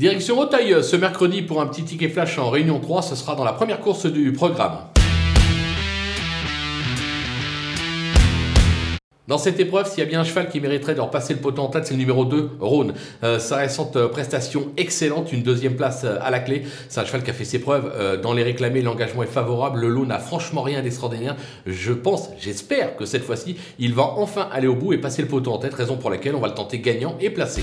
Direction Auteuil ce mercredi pour un petit ticket flash en Réunion 3, ce sera dans la première course du programme. Dans cette épreuve, s'il y a bien un cheval qui mériterait de repasser le poteau en tête, c'est le numéro 2, Rhône. Euh, sa récente euh, prestation excellente, une deuxième place euh, à la clé. C'est un cheval qui a fait ses preuves. dans les réclamés, l'engagement est favorable. Le lot n'a franchement rien d'extraordinaire. Je pense, j'espère que cette fois-ci, il va enfin aller au bout et passer le poteau en tête, raison pour laquelle on va le tenter gagnant et placé.